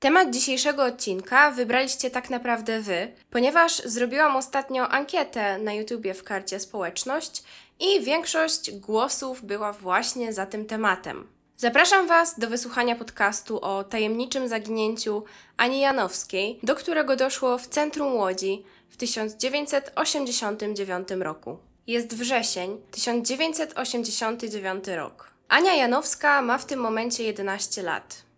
Temat dzisiejszego odcinka wybraliście tak naprawdę wy, ponieważ zrobiłam ostatnio ankietę na YouTubie w karcie społeczność i większość głosów była właśnie za tym tematem. Zapraszam Was do wysłuchania podcastu o tajemniczym zaginięciu Ani Janowskiej, do którego doszło w centrum Łodzi w 1989 roku. Jest wrzesień 1989 rok. Ania Janowska ma w tym momencie 11 lat.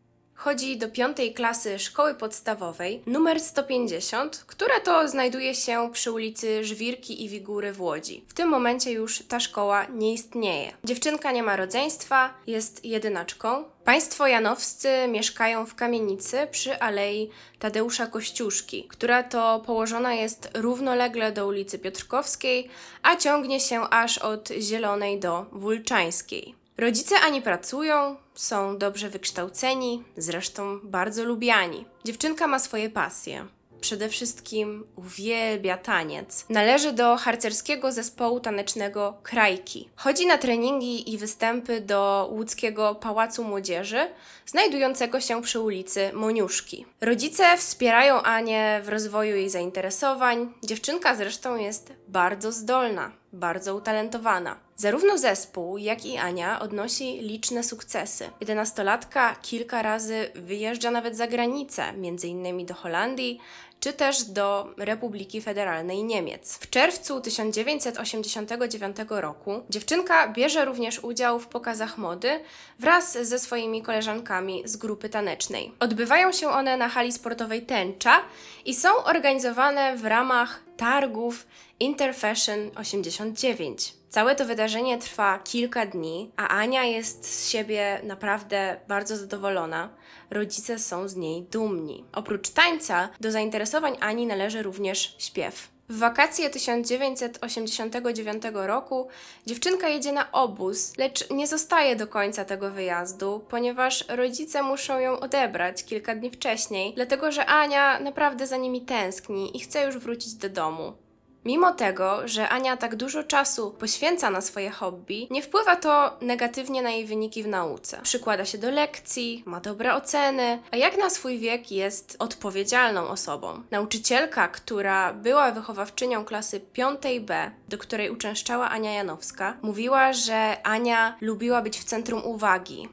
Chodzi do piątej klasy szkoły podstawowej numer 150, która to znajduje się przy ulicy Żwirki i Wigury w Łodzi. W tym momencie już ta szkoła nie istnieje. Dziewczynka nie ma rodzeństwa, jest jedynaczką. Państwo janowscy mieszkają w kamienicy przy alei Tadeusza Kościuszki, która to położona jest równolegle do ulicy Piotrkowskiej, a ciągnie się aż od Zielonej do Wulczańskiej. Rodzice ani pracują, są dobrze wykształceni, zresztą bardzo lubiani. Dziewczynka ma swoje pasje. Przede wszystkim uwielbia taniec. Należy do harcerskiego zespołu tanecznego Krajki. Chodzi na treningi i występy do łódzkiego Pałacu Młodzieży, znajdującego się przy ulicy Moniuszki. Rodzice wspierają Anię w rozwoju jej zainteresowań. Dziewczynka zresztą jest bardzo zdolna, bardzo utalentowana. Zarówno zespół, jak i Ania odnosi liczne sukcesy. Jedenastolatka kilka razy wyjeżdża nawet za granicę, innymi do Holandii, czy też do Republiki Federalnej Niemiec. W czerwcu 1989 roku dziewczynka bierze również udział w pokazach mody wraz ze swoimi koleżankami z grupy tanecznej. Odbywają się one na hali sportowej Tęcza i są organizowane w ramach targów Interfashion 89. Całe to wydarzenie trwa kilka dni, a Ania jest z siebie naprawdę bardzo zadowolona. Rodzice są z niej dumni. Oprócz tańca, do zainteresowań Ani należy również śpiew. W wakacje 1989 roku dziewczynka jedzie na obóz, lecz nie zostaje do końca tego wyjazdu, ponieważ rodzice muszą ją odebrać kilka dni wcześniej, dlatego że Ania naprawdę za nimi tęskni i chce już wrócić do domu. Mimo tego, że Ania tak dużo czasu poświęca na swoje hobby, nie wpływa to negatywnie na jej wyniki w nauce. Przykłada się do lekcji, ma dobre oceny, a jak na swój wiek jest odpowiedzialną osobą. Nauczycielka, która była wychowawczynią klasy 5B, do której uczęszczała Ania Janowska, mówiła, że Ania lubiła być w centrum uwagi.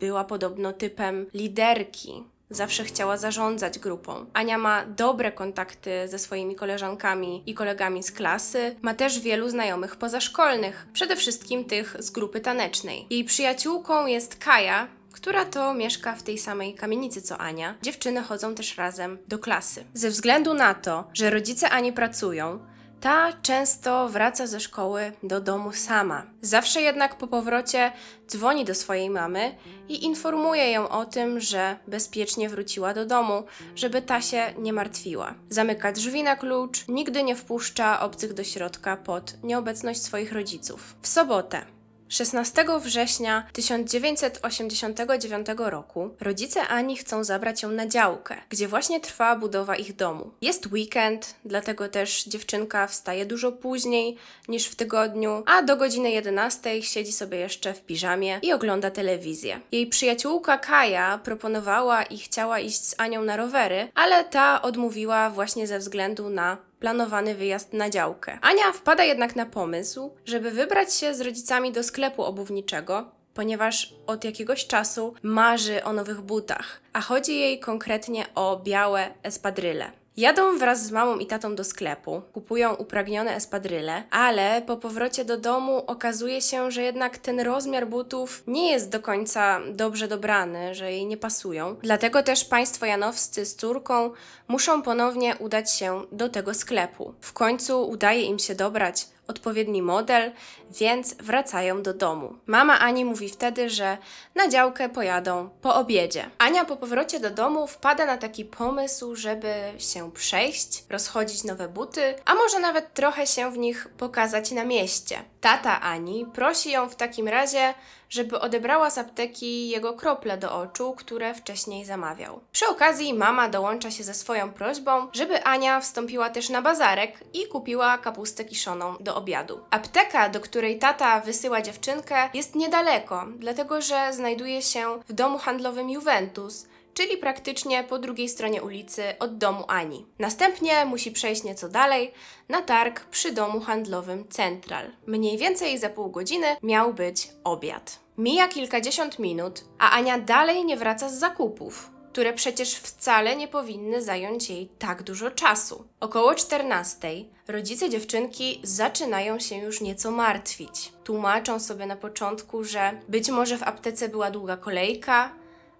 Była podobno typem liderki, zawsze chciała zarządzać grupą. Ania ma dobre kontakty ze swoimi koleżankami i kolegami z klasy, ma też wielu znajomych pozaszkolnych, przede wszystkim tych z grupy tanecznej. Jej przyjaciółką jest Kaja, która to mieszka w tej samej kamienicy co Ania. Dziewczyny chodzą też razem do klasy. Ze względu na to, że rodzice Ani pracują, ta często wraca ze szkoły do domu sama. Zawsze jednak po powrocie dzwoni do swojej mamy i informuje ją o tym, że bezpiecznie wróciła do domu, żeby ta się nie martwiła. Zamyka drzwi na klucz, nigdy nie wpuszcza obcych do środka pod nieobecność swoich rodziców. W sobotę 16 września 1989 roku rodzice Ani chcą zabrać ją na działkę, gdzie właśnie trwa budowa ich domu. Jest weekend, dlatego też dziewczynka wstaje dużo później niż w tygodniu, a do godziny 11 siedzi sobie jeszcze w piżamie i ogląda telewizję. Jej przyjaciółka Kaja proponowała i chciała iść z Anią na rowery, ale ta odmówiła właśnie ze względu na planowany wyjazd na działkę. Ania wpada jednak na pomysł, żeby wybrać się z rodzicami do sklepu obuwniczego, ponieważ od jakiegoś czasu marzy o nowych butach, a chodzi jej konkretnie o białe espadryle. Jadą wraz z mamą i tatą do sklepu, kupują upragnione espadryle, ale po powrocie do domu okazuje się, że jednak ten rozmiar butów nie jest do końca dobrze dobrany, że jej nie pasują. Dlatego też państwo janowscy z córką muszą ponownie udać się do tego sklepu. W końcu udaje im się dobrać odpowiedni model, więc wracają do domu. Mama Ani mówi wtedy, że na działkę pojadą po obiedzie. Ania po powrocie do domu wpada na taki pomysł, żeby się przejść, rozchodzić nowe buty, a może nawet trochę się w nich pokazać na mieście. Tata Ani prosi ją w takim razie, żeby odebrała z apteki jego krople do oczu, które wcześniej zamawiał. Przy okazji mama dołącza się ze swoją prośbą, żeby Ania wstąpiła też na bazarek i kupiła kapustę kiszoną do obiadu. Apteka, do której tata wysyła dziewczynkę, jest niedaleko, dlatego że znajduje się w domu handlowym Juventus, czyli praktycznie po drugiej stronie ulicy od domu Ani. Następnie musi przejść nieco dalej na targ przy domu handlowym Central. Mniej więcej za pół godziny miał być obiad. Mija kilkadziesiąt minut, a Ania dalej nie wraca z zakupów które przecież wcale nie powinny zająć jej tak dużo czasu. Około 14 rodzice dziewczynki zaczynają się już nieco martwić. Tłumaczą sobie na początku, że być może w aptece była długa kolejka,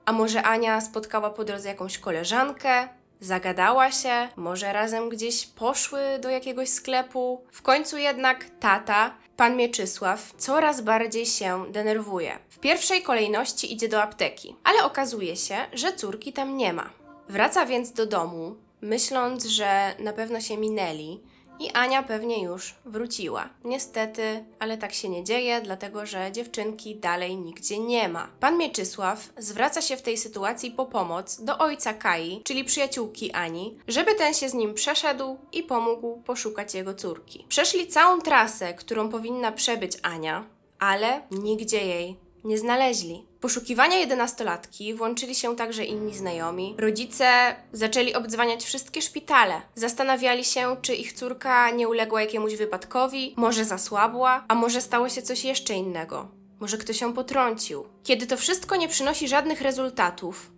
a może Ania spotkała po drodze jakąś koleżankę, zagadała się, może razem gdzieś poszły do jakiegoś sklepu. W końcu jednak tata, pan Mieczysław, coraz bardziej się denerwuje. W pierwszej kolejności idzie do apteki, ale okazuje się, że córki tam nie ma. Wraca więc do domu, myśląc, że na pewno się minęli i Ania pewnie już wróciła. Niestety, ale tak się nie dzieje, dlatego że dziewczynki dalej nigdzie nie ma. Pan Mieczysław zwraca się w tej sytuacji po pomoc do ojca Kai, czyli przyjaciółki Ani, żeby ten się z nim przeszedł i pomógł poszukać jego córki. Przeszli całą trasę, którą powinna przebyć Ania, ale nigdzie jej nie znaleźli. Poszukiwania jedenastolatki włączyli się także inni znajomi. Rodzice zaczęli obdzwaniać wszystkie szpitale. Zastanawiali się, czy ich córka nie uległa jakiemuś wypadkowi, może zasłabła, a może stało się coś jeszcze innego. Może ktoś ją potrącił. Kiedy to wszystko nie przynosi żadnych rezultatów,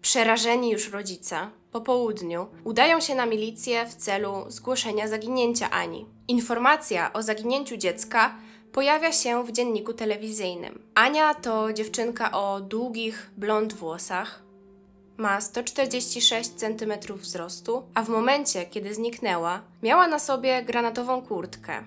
przerażeni już rodzice, po południu udają się na milicję w celu zgłoszenia zaginięcia Ani. Informacja o zaginięciu dziecka pojawia się w dzienniku telewizyjnym. Ania to dziewczynka o długich, blond włosach. Ma 146 cm wzrostu, a w momencie, kiedy zniknęła, miała na sobie granatową kurtkę,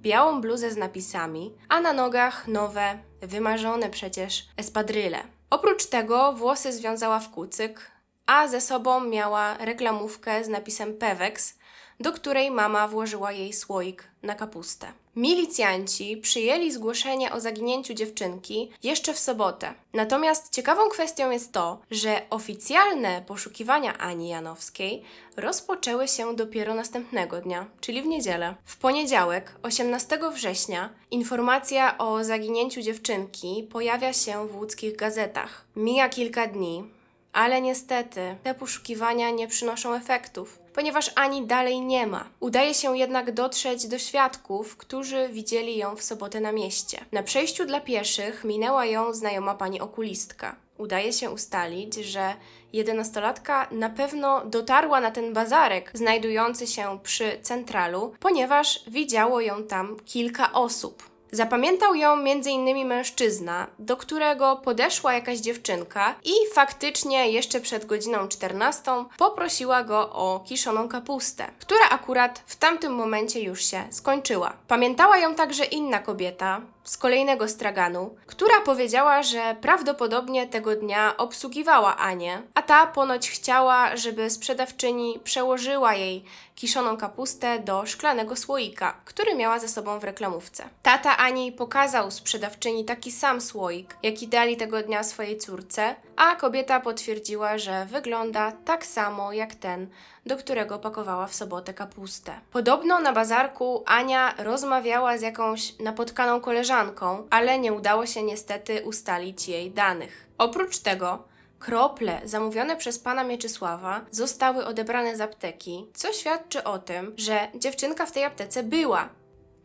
białą bluzę z napisami, a na nogach nowe, wymarzone przecież espadryle. Oprócz tego włosy związała w kucyk, a ze sobą miała reklamówkę z napisem Pewex, do której mama włożyła jej słoik na kapustę. Milicjanci przyjęli zgłoszenie o zaginięciu dziewczynki jeszcze w sobotę. Natomiast ciekawą kwestią jest to, że oficjalne poszukiwania Ani Janowskiej rozpoczęły się dopiero następnego dnia, czyli w niedzielę. W poniedziałek, 18 września, informacja o zaginięciu dziewczynki pojawia się w łódzkich gazetach. Mija kilka dni, ale niestety te poszukiwania nie przynoszą efektów ponieważ Ani dalej nie ma. Udaje się jednak dotrzeć do świadków, którzy widzieli ją w sobotę na mieście. Na przejściu dla pieszych minęła ją znajoma pani okulistka. Udaje się ustalić, że jedenastolatka na pewno dotarła na ten bazarek znajdujący się przy centralu, ponieważ widziało ją tam kilka osób. Zapamiętał ją m.in. mężczyzna, do którego podeszła jakaś dziewczynka i faktycznie jeszcze przed godziną 14 poprosiła go o kiszoną kapustę, która akurat w tamtym momencie już się skończyła. Pamiętała ją także inna kobieta, z kolejnego straganu, która powiedziała, że prawdopodobnie tego dnia obsługiwała Anię, a ta ponoć chciała, żeby sprzedawczyni przełożyła jej kiszoną kapustę do szklanego słoika, który miała ze sobą w reklamówce. Tata Ani pokazał sprzedawczyni taki sam słoik, jaki dali tego dnia swojej córce, a kobieta potwierdziła, że wygląda tak samo jak ten, do którego pakowała w sobotę kapustę. Podobno na bazarku Ania rozmawiała z jakąś napotkaną koleżanką, ale nie udało się niestety ustalić jej danych. Oprócz tego, Krople zamówione przez pana Mieczysława zostały odebrane z apteki, co świadczy o tym, że dziewczynka w tej aptece była,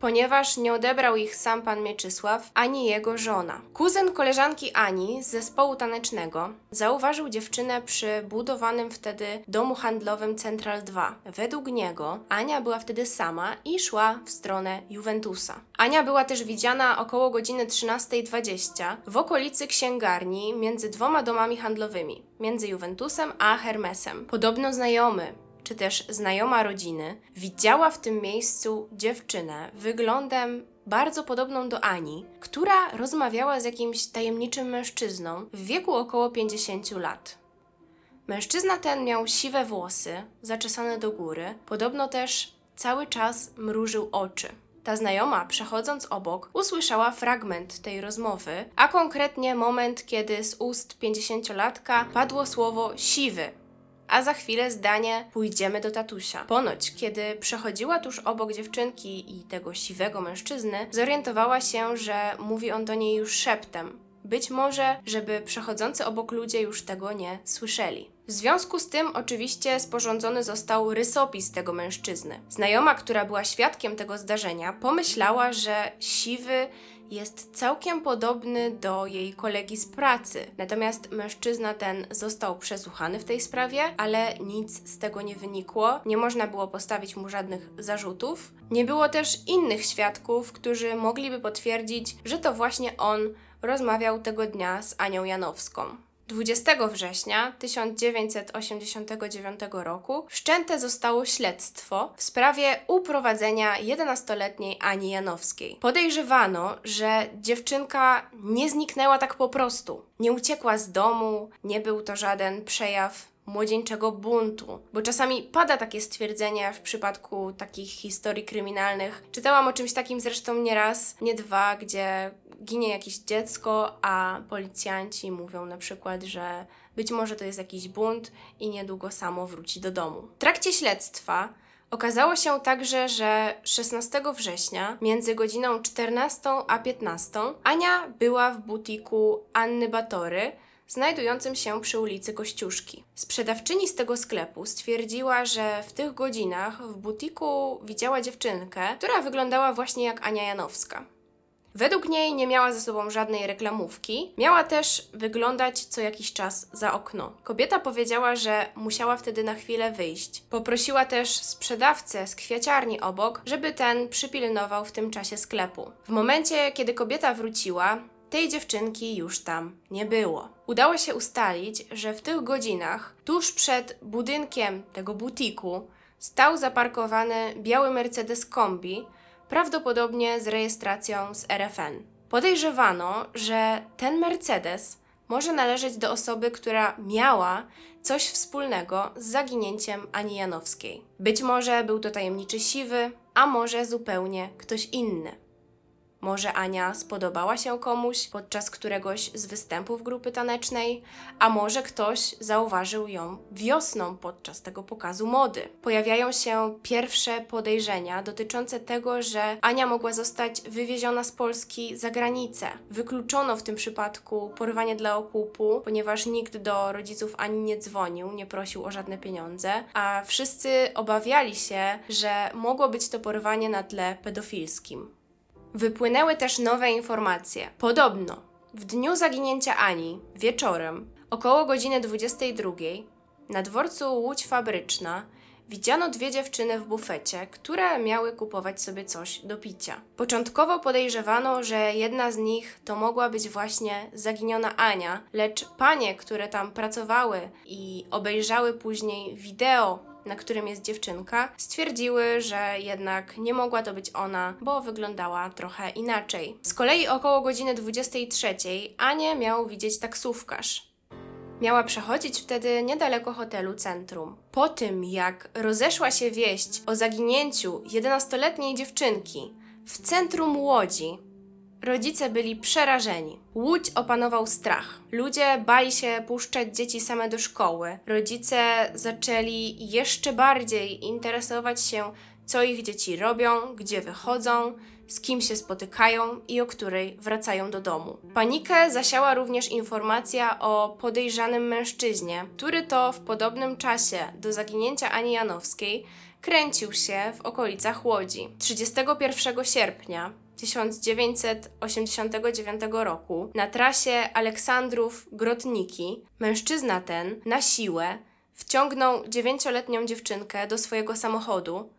ponieważ nie odebrał ich sam pan Mieczysław ani jego żona. Kuzyn koleżanki Ani z zespołu tanecznego zauważył dziewczynę przy budowanym wtedy domu handlowym Central 2. Według niego Ania była wtedy sama i szła w stronę Juventusa. Ania była też widziana około godziny 13.20 w okolicy księgarni między dwoma domami handlowymi, między Juventusem a Hermesem. Podobno znajomy czy też znajoma rodziny widziała w tym miejscu dziewczynę wyglądem bardzo podobną do Ani, która rozmawiała z jakimś tajemniczym mężczyzną w wieku około 50 lat. Mężczyzna ten miał siwe włosy, zaczesane do góry, podobno też cały czas mrużył oczy. Ta znajoma, przechodząc obok, usłyszała fragment tej rozmowy, a konkretnie moment, kiedy z ust pięćdziesięciolatka padło słowo siwy, a za chwilę zdanie pójdziemy do tatusia. Ponoć, kiedy przechodziła tuż obok dziewczynki i tego siwego mężczyzny, zorientowała się, że mówi on do niej już szeptem, Być może, żeby przechodzący obok ludzie już tego nie słyszeli. W związku z tym oczywiście sporządzony został rysopis tego mężczyzny. Znajoma, która była świadkiem tego zdarzenia, pomyślała, że siwy jest całkiem podobny do jej kolegi z pracy. Natomiast mężczyzna ten został przesłuchany w tej sprawie, ale nic z tego nie wynikło. Nie można było postawić mu żadnych zarzutów. Nie było też innych świadków, którzy mogliby potwierdzić, że to właśnie on rozmawiał tego dnia z Anią Janowską. 20 września 1989 roku wszczęte zostało śledztwo w sprawie uprowadzenia 11-letniej Ani Janowskiej. Podejrzewano, że dziewczynka nie zniknęła tak po prostu. Nie uciekła z domu, nie był to żaden przejaw młodzieńczego buntu, bo czasami pada takie stwierdzenie w przypadku takich historii kryminalnych. Czytałam o czymś takim zresztą nie raz, nie dwa, gdzie ginie jakieś dziecko, a policjanci mówią na przykład, że być może to jest jakiś bunt i niedługo samo wróci do domu. W trakcie śledztwa Okazało się także, że 16 września między godziną 14 a 15 Ania była w butiku Anny Batory, znajdującym się przy ulicy Kościuszki. Sprzedawczyni z tego sklepu stwierdziła, że w tych godzinach w butiku widziała dziewczynkę, która wyglądała właśnie jak Ania Janowska. Według niej nie miała ze sobą żadnej reklamówki, miała też wyglądać co jakiś czas za okno. Kobieta powiedziała, że musiała wtedy na chwilę wyjść. Poprosiła też sprzedawcę z kwiaciarni obok, żeby ten przypilnował w tym czasie sklepu. W momencie, kiedy kobieta wróciła, tej dziewczynki już tam nie było. Udało się ustalić, że w tych godzinach, tuż przed budynkiem tego butiku, stał zaparkowany biały Mercedes Kombi, prawdopodobnie z rejestracją z RFN. Podejrzewano, że ten Mercedes może należeć do osoby, która miała coś wspólnego z zaginięciem Ani Janowskiej. Być może był to tajemniczy siwy, a może zupełnie ktoś inny. Może Ania spodobała się komuś podczas któregoś z występów grupy tanecznej, a może ktoś zauważył ją wiosną podczas tego pokazu mody. Pojawiają się pierwsze podejrzenia dotyczące tego, że Ania mogła zostać wywieziona z Polski za granicę. Wykluczono w tym przypadku porwanie dla okupu, ponieważ nikt do rodziców Ani nie dzwonił, nie prosił o żadne pieniądze, a wszyscy obawiali się, że mogło być to porwanie na tle pedofilskim. Wypłynęły też nowe informacje. Podobno w dniu zaginięcia Ani, wieczorem, około godziny 22, na dworcu Łódź Fabryczna widziano dwie dziewczyny w bufecie, które miały kupować sobie coś do picia. Początkowo podejrzewano, że jedna z nich to mogła być właśnie zaginiona Ania, lecz panie, które tam pracowały i obejrzały później wideo na którym jest dziewczynka, stwierdziły, że jednak nie mogła to być ona, bo wyglądała trochę inaczej. Z kolei około godziny 23 Anię miał widzieć taksówkarz. Miała przechodzić wtedy niedaleko hotelu Centrum. Po tym, jak rozeszła się wieść o zaginięciu 11-letniej dziewczynki w centrum Łodzi, Rodzice byli przerażeni. Łódź opanował strach. Ludzie bali się puszczać dzieci same do szkoły. Rodzice zaczęli jeszcze bardziej interesować się, co ich dzieci robią, gdzie wychodzą, z kim się spotykają i o której wracają do domu. Panikę zasiała również informacja o podejrzanym mężczyźnie, który to w podobnym czasie do zaginięcia Ani Janowskiej kręcił się w okolicach Łodzi. 31 sierpnia 1989 roku na trasie Aleksandrów-Grotniki mężczyzna ten na siłę wciągnął dziewięcioletnią dziewczynkę do swojego samochodu,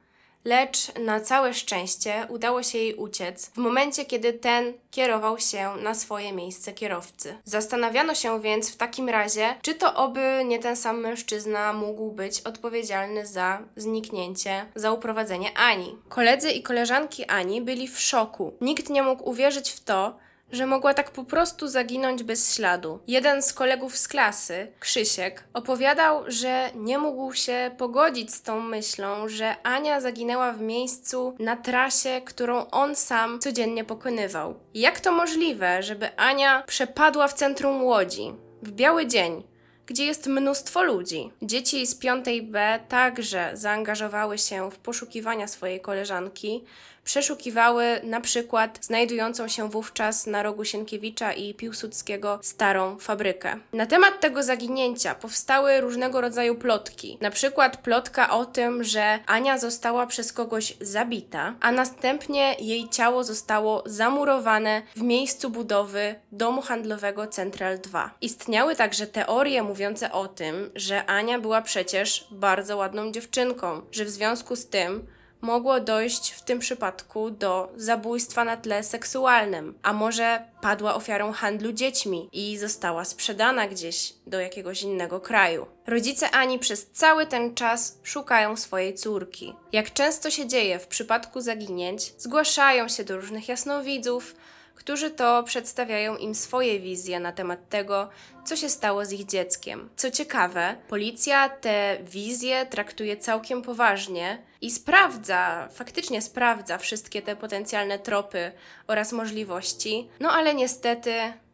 lecz na całe szczęście udało się jej uciec w momencie, kiedy ten kierował się na swoje miejsce kierowcy. Zastanawiano się więc w takim razie, czy to oby nie ten sam mężczyzna mógł być odpowiedzialny za zniknięcie, za uprowadzenie Ani. Koledzy i koleżanki Ani byli w szoku. Nikt nie mógł uwierzyć w to, że mogła tak po prostu zaginąć bez śladu. Jeden z kolegów z klasy, Krzysiek, opowiadał, że nie mógł się pogodzić z tą myślą, że Ania zaginęła w miejscu na trasie, którą on sam codziennie pokonywał. Jak to możliwe, żeby Ania przepadła w centrum Łodzi w biały dzień? gdzie jest mnóstwo ludzi. Dzieci z 5B także zaangażowały się w poszukiwania swojej koleżanki, przeszukiwały na przykład znajdującą się wówczas na rogu Sienkiewicza i Piłsudskiego starą fabrykę. Na temat tego zaginięcia powstały różnego rodzaju plotki. Na przykład plotka o tym, że Ania została przez kogoś zabita, a następnie jej ciało zostało zamurowane w miejscu budowy domu handlowego Central 2. Istniały także teorie mówiące o tym, że Ania była przecież bardzo ładną dziewczynką, że w związku z tym mogło dojść w tym przypadku do zabójstwa na tle seksualnym, a może padła ofiarą handlu dziećmi i została sprzedana gdzieś do jakiegoś innego kraju. Rodzice Ani przez cały ten czas szukają swojej córki. Jak często się dzieje w przypadku zaginięć, zgłaszają się do różnych jasnowidzów, którzy to przedstawiają im swoje wizje na temat tego, co się stało z ich dzieckiem. Co ciekawe, policja te wizje traktuje całkiem poważnie i sprawdza, faktycznie sprawdza wszystkie te potencjalne tropy oraz możliwości, no ale niestety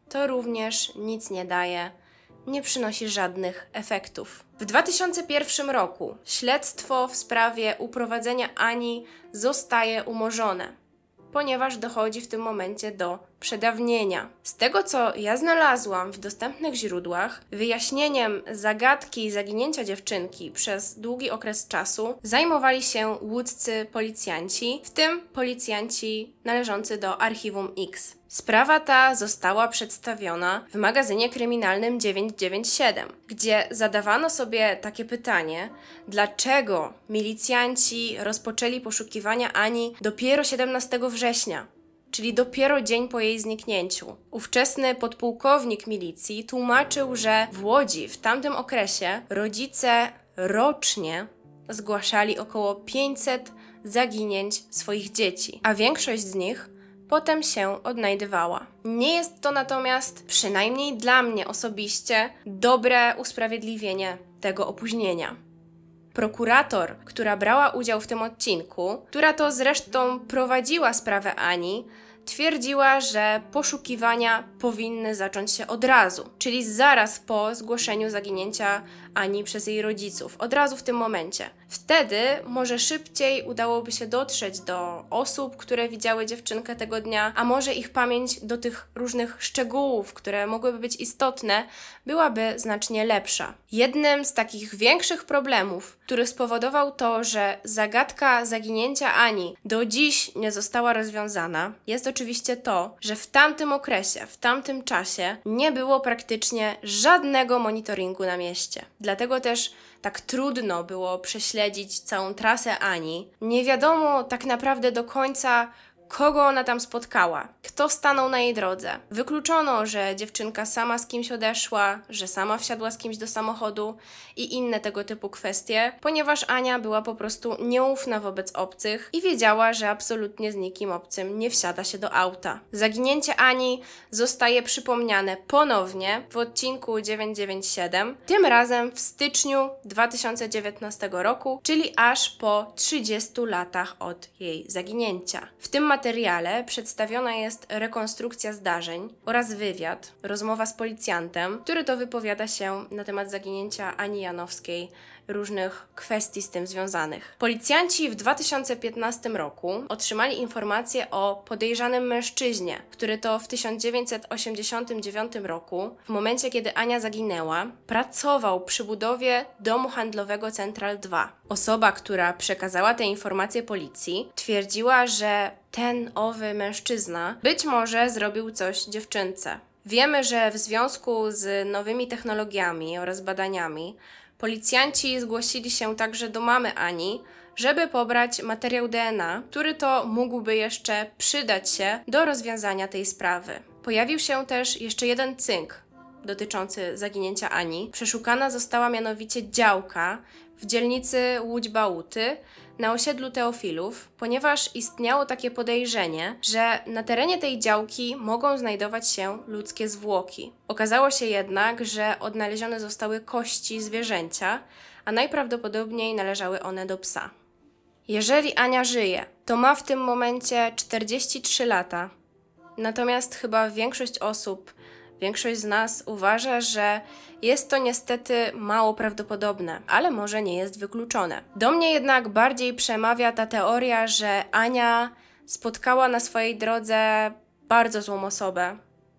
to również nic nie daje. Nie przynosi żadnych efektów. W 2001 roku śledztwo w sprawie uprowadzenia Ani zostaje umorzone ponieważ dochodzi w tym momencie do przedawnienia. Z tego, co ja znalazłam w dostępnych źródłach, wyjaśnieniem zagadki zaginięcia dziewczynki przez długi okres czasu zajmowali się łódzcy policjanci, w tym policjanci należący do Archiwum X. Sprawa ta została przedstawiona w magazynie kryminalnym 997, gdzie zadawano sobie takie pytanie, dlaczego milicjanci rozpoczęli poszukiwania Ani dopiero 17 września, czyli dopiero dzień po jej zniknięciu. Ówczesny podpułkownik milicji tłumaczył, że w Łodzi w tamtym okresie rodzice rocznie zgłaszali około 500 zaginięć swoich dzieci, a większość z nich potem się odnajdywała. Nie jest to natomiast, przynajmniej dla mnie osobiście, dobre usprawiedliwienie tego opóźnienia. Prokurator, która brała udział w tym odcinku, która to zresztą prowadziła sprawę Ani, twierdziła, że poszukiwania powinny zacząć się od razu, czyli zaraz po zgłoszeniu zaginięcia Ani przez jej rodziców, od razu w tym momencie. Wtedy może szybciej udałoby się dotrzeć do osób, które widziały dziewczynkę tego dnia, a może ich pamięć do tych różnych szczegółów, które mogłyby być istotne, byłaby znacznie lepsza. Jednym z takich większych problemów, który spowodował to, że zagadka zaginięcia Ani do dziś nie została rozwiązana, jest oczywiście to, że w tamtym okresie, w tamtym czasie nie było praktycznie żadnego monitoringu na mieście. Dlatego też tak trudno było prześledzić całą trasę Ani. Nie wiadomo tak naprawdę do końca, kogo ona tam spotkała, kto stanął na jej drodze. Wykluczono, że dziewczynka sama z kimś odeszła, że sama wsiadła z kimś do samochodu i inne tego typu kwestie, ponieważ Ania była po prostu nieufna wobec obcych i wiedziała, że absolutnie z nikim obcym nie wsiada się do auta. Zaginięcie Ani zostaje przypomniane ponownie w odcinku 997, tym razem w styczniu 2019 roku, czyli aż po 30 latach od jej zaginięcia. W tym materiale przedstawiona jest rekonstrukcja zdarzeń oraz wywiad, rozmowa z policjantem, który to wypowiada się na temat zaginięcia Ani Janowskiej, różnych kwestii z tym związanych. Policjanci w 2015 roku otrzymali informację o podejrzanym mężczyźnie, który to w 1989 roku, w momencie kiedy Ania zaginęła, pracował przy budowie domu handlowego Central 2. Osoba, która przekazała te informacje policji, twierdziła, że ten owy mężczyzna być może zrobił coś dziewczynce. Wiemy, że w związku z nowymi technologiami oraz badaniami policjanci zgłosili się także do mamy Ani, żeby pobrać materiał DNA, który to mógłby jeszcze przydać się do rozwiązania tej sprawy. Pojawił się też jeszcze jeden cynk dotyczący zaginięcia Ani. Przeszukana została mianowicie działka w dzielnicy Łódź Bałuty, na osiedlu Teofilów, ponieważ istniało takie podejrzenie, że na terenie tej działki mogą znajdować się ludzkie zwłoki. Okazało się jednak, że odnalezione zostały kości zwierzęcia, a najprawdopodobniej należały one do psa. Jeżeli Ania żyje, to ma w tym momencie 43 lata, natomiast chyba większość osób Większość z nas uważa, że jest to niestety mało prawdopodobne, ale może nie jest wykluczone. Do mnie jednak bardziej przemawia ta teoria, że Ania spotkała na swojej drodze bardzo złą osobę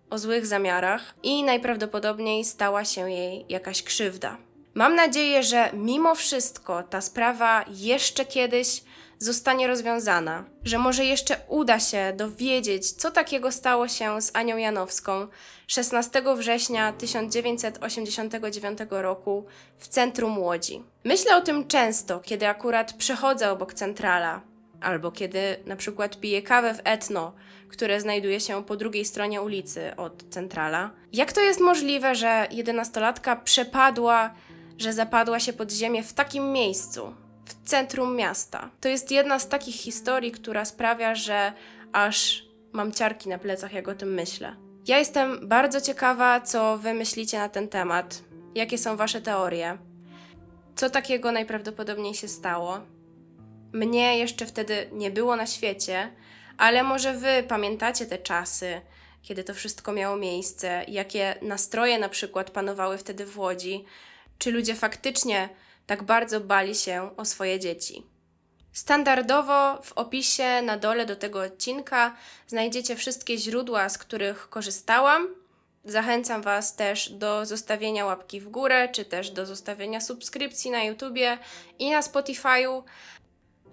o złych zamiarach i najprawdopodobniej stała się jej jakaś krzywda. Mam nadzieję, że mimo wszystko ta sprawa jeszcze kiedyś zostanie rozwiązana, że może jeszcze uda się dowiedzieć, co takiego stało się z Anią Janowską 16 września 1989 roku w centrum Łodzi. Myślę o tym często, kiedy akurat przechodzę obok centrala, albo kiedy na przykład piję kawę w Etno, które znajduje się po drugiej stronie ulicy od centrala. Jak to jest możliwe, że jedenastolatka przepadła, że zapadła się pod ziemię w takim miejscu? W centrum miasta. To jest jedna z takich historii, która sprawia, że aż mam ciarki na plecach, jak o tym myślę. Ja jestem bardzo ciekawa, co wy myślicie na ten temat. Jakie są wasze teorie? Co takiego najprawdopodobniej się stało? Mnie jeszcze wtedy nie było na świecie, ale może wy pamiętacie te czasy, kiedy to wszystko miało miejsce, jakie nastroje na przykład panowały wtedy w Łodzi, czy ludzie faktycznie tak bardzo bali się o swoje dzieci. Standardowo w opisie na dole do tego odcinka znajdziecie wszystkie źródła, z których korzystałam. Zachęcam Was też do zostawienia łapki w górę, czy też do zostawienia subskrypcji na YouTubie i na Spotify'u.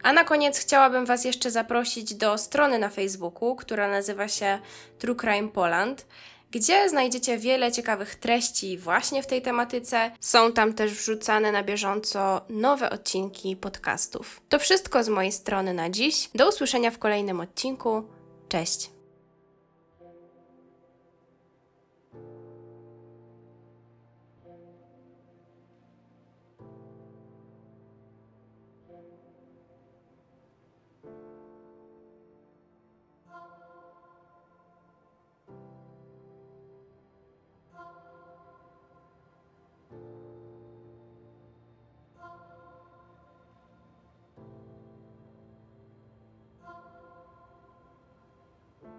A na koniec chciałabym Was jeszcze zaprosić do strony na Facebooku, która nazywa się True Crime Poland gdzie znajdziecie wiele ciekawych treści właśnie w tej tematyce. Są tam też wrzucane na bieżąco nowe odcinki podcastów. To wszystko z mojej strony na dziś. Do usłyszenia w kolejnym odcinku. Cześć!